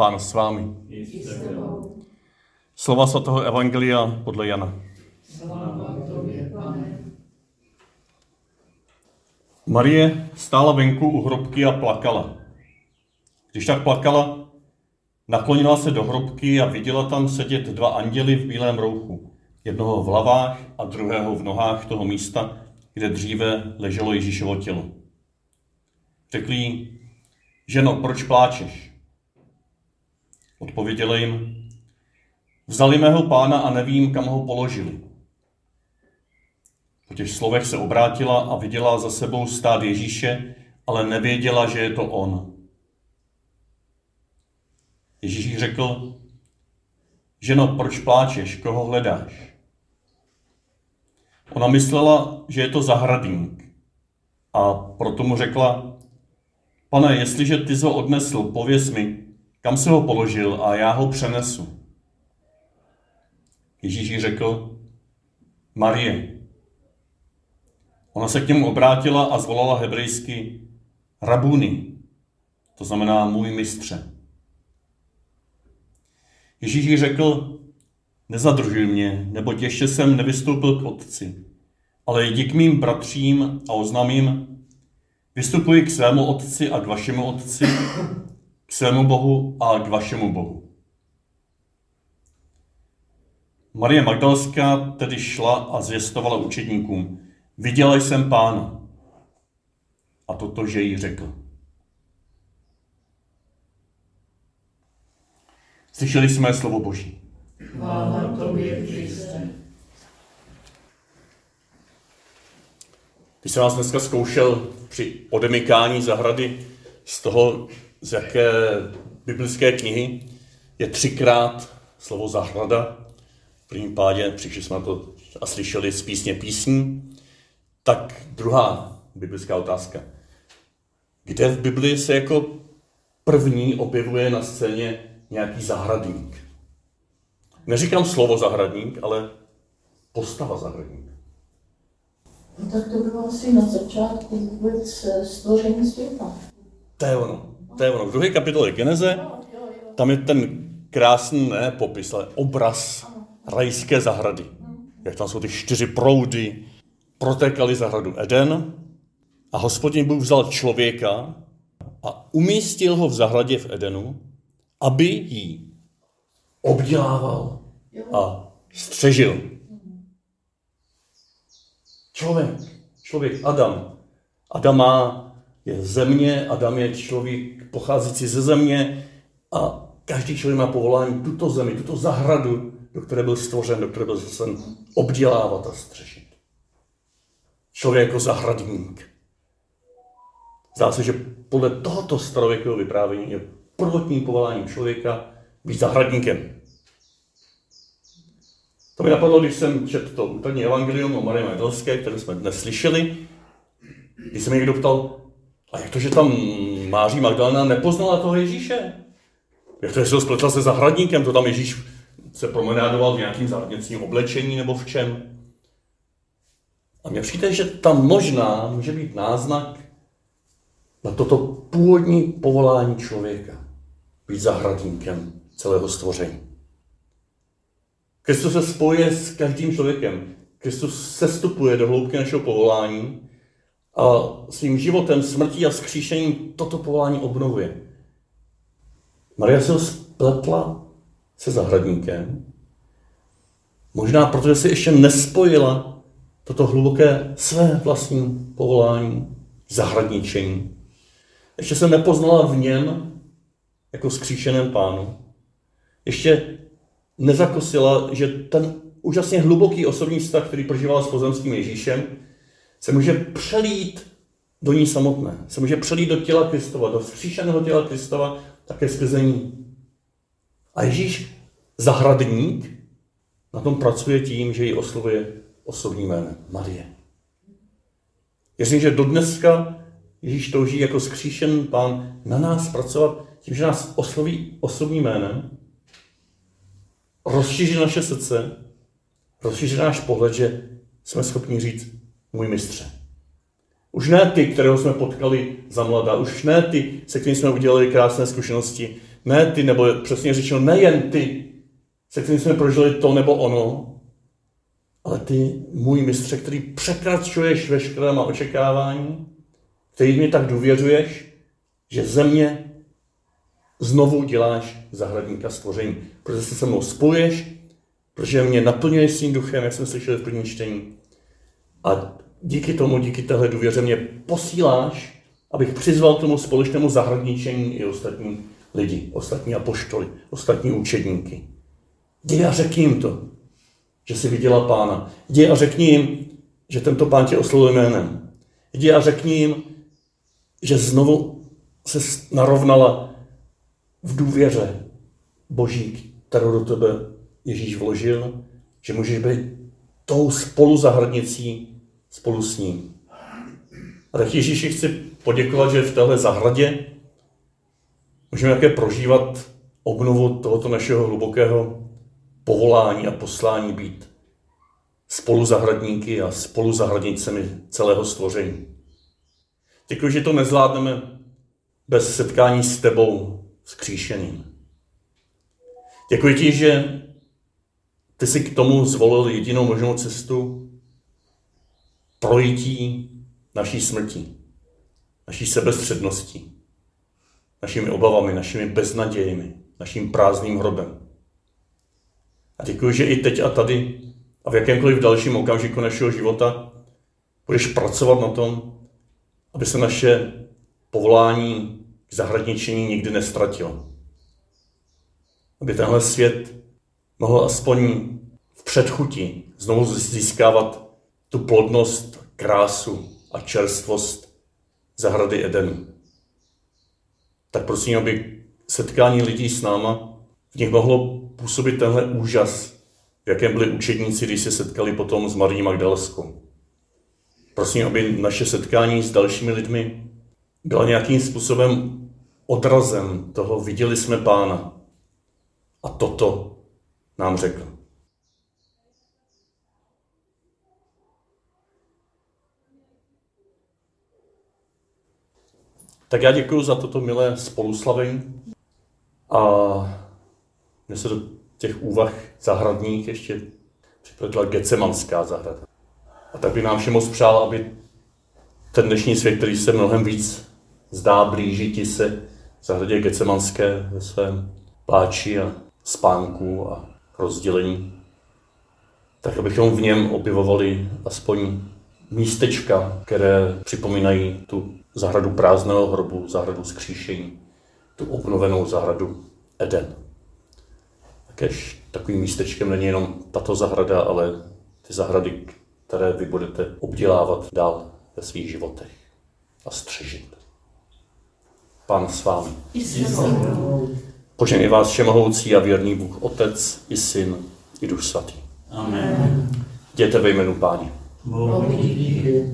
Pán s vámi. Slova svatého Evangelia podle Jana. Marie stála venku u hrobky a plakala. Když tak plakala, naklonila se do hrobky a viděla tam sedět dva anděly v bílém rouchu. Jednoho v hlavách a druhého v nohách toho místa, kde dříve leželo Ježíšovo tělo. Řekli jí, ženo, proč pláčeš? Odpověděla jim, vzali mého pána a nevím, kam ho položili. Po těch slovech se obrátila a viděla za sebou stát Ježíše, ale nevěděla, že je to on. Ježíš řekl, ženo, proč pláčeš, koho hledáš? Ona myslela, že je to zahradník a proto mu řekla, pane, jestliže ty jsi ho odnesl, pověs mi, kam se ho položil a já ho přenesu. Ježíš řekl, Marie. Ona se k němu obrátila a zvolala hebrejsky Rabuni, to znamená můj mistře. Ježíš jí řekl, nezadržuj mě, neboť ještě jsem nevystoupil k otci, ale jdi k mým bratřím a oznamím, vystupuji k svému otci a k vašemu otci, k svému Bohu a k vašemu Bohu. Marie Magdalská tedy šla a zvěstovala učedníkům, viděla jsem pána. A toto, že jí řekl. Slyšeli jsme slovo Boží. Chvála tobě, Kriste. Když jsem vás dneska zkoušel při odemykání zahrady z toho, z jaké biblické knihy je třikrát slovo zahrada, v prvním pádě, přišli jsme na to a slyšeli z písně písní, tak druhá biblická otázka. Kde v Biblii se jako první objevuje na scéně nějaký zahradník? Neříkám slovo zahradník, ale postava zahradník. No tak to bylo asi na začátku vůbec eh, stvoření světa. To je ono. To je ono. V druhé kapitole Geneze, tam je ten krásný, ne popis, ale obraz rajské zahrady. Jak tam jsou ty čtyři proudy, protékaly zahradu Eden a hospodin Bůh vzal člověka a umístil ho v zahradě v Edenu, aby ji obdělával a střežil. Člověk, člověk Adam. Adam má, je země, Adam je člověk pocházející ze země a každý člověk má povolání tuto zemi, tuto zahradu, do které byl stvořen, do které byl zasen, obdělávat a střešit. Člověk jako zahradník. Zdá se, že podle tohoto starověkého vyprávění je prvotním povoláním člověka být zahradníkem. To mi napadlo, když jsem četl to úterní evangelium o Marie Magdalské, které jsme dnes slyšeli, když se mě někdo ptal, a jak to, že tam Máří Magdalena nepoznala toho Ježíše? Jak to, že se ho spletla se zahradníkem, to tam Ježíš se promenádoval v nějakým zahradnickým oblečení nebo v čem? A mně přijde, že tam možná může být náznak na toto původní povolání člověka. Být zahradníkem celého stvoření. Kristus se spojuje s každým člověkem. Kristus sestupuje do hloubky našeho povolání a svým životem, smrtí a vzkříšením toto povolání obnovuje. Maria se ho spletla se zahradníkem, možná protože si ještě nespojila toto hluboké své vlastní povolání, zahradničení. Ještě se nepoznala v něm jako skříšeném pánu. Ještě nezakosila, že ten úžasně hluboký osobní vztah, který prožívala s pozemským Ježíšem, se může přelít do ní samotné. Se může přelít do těla Kristova, do vzkříšeného těla Kristova, také skrze ní. A Ježíš, zahradník, na tom pracuje tím, že ji oslovuje osobní jménem Marie. Věřím, že do dneska Ježíš touží jako skříšen pán na nás pracovat tím, že nás osloví osobním jménem, rozšíří naše srdce, rozšíří náš pohled, že jsme schopni říct můj mistře. Už ne ty, kterého jsme potkali za mladá, už ne ty, se kterými jsme udělali krásné zkušenosti ne ty, nebo přesně řečeno, nejen ty, se kterým jsme prožili to nebo ono, ale ty, můj mistře, který překračuješ veškeré očekávání, který mi tak důvěřuješ, že země znovu děláš zahradníka stvoření. Protože se se mnou spojuješ, protože mě naplňuješ svým duchem, jak jsme slyšeli v prvním čtení. A díky tomu, díky téhle důvěře mě posíláš, abych přizval k tomu společnému zahradničení i ostatní lidi, ostatní apoštoly, ostatní učedníky. Jdi a řekni jim to, že jsi viděla pána. Jdi a řekni jim, že tento pán tě oslovil jménem. Jdi a řekni jim, že znovu se narovnala v důvěře Boží, kterou do tebe Ježíš vložil, že můžeš být tou spoluzahradnicí spolu s ním. A tak Ježíši chci poděkovat, že v téhle zahradě můžeme také prožívat obnovu tohoto našeho hlubokého povolání a poslání být spoluzahradníky a spoluzahradnicemi celého stvoření. Děkuji, že to nezvládneme bez setkání s tebou, skříšeným. Děkuji ti, že ty jsi k tomu zvolil jedinou možnou cestu projítí naší smrti, naší sebestředností, našimi obavami, našimi beznadějemi, naším prázdným hrobem. A děkuji, že i teď a tady a v jakémkoliv dalším okamžiku našeho života budeš pracovat na tom, aby se naše povolání k zahradničení nikdy nestratilo. Aby tenhle svět mohl aspoň v předchuti znovu získávat tu plodnost, krásu a čerstvost zahrady Edenu. Tak prosím, aby setkání lidí s náma v nich mohlo působit tenhle úžas, v jakém byli učedníci, když se setkali potom s Marí Magdalskou. Prosím, aby naše setkání s dalšími lidmi byla nějakým způsobem odrazem toho, viděli jsme pána. A toto nám řekl. Tak já děkuji za toto milé spoluslavení a mě se do těch úvah zahradních ještě připadla Gecemanská zahrada. A tak bych nám všem moc přál, aby ten dnešní svět, který se mnohem víc zdá blížit se zahradě Gecemanské ve svém pláči a spánku a rozdělení, tak abychom v něm objevovali aspoň místečka, které připomínají tu zahradu prázdného hrobu, zahradu skříšení, tu obnovenou zahradu Eden. Takéž takovým místečkem není jenom tato zahrada, ale ty zahrady, které vy budete obdělávat dál ve svých životech a střežit. Pán s vámi. Poženej vás všemohoucí a věrný Bůh, Otec i Syn i Duch Svatý. Amen. Jděte ve jménu Páně. Bohu díky.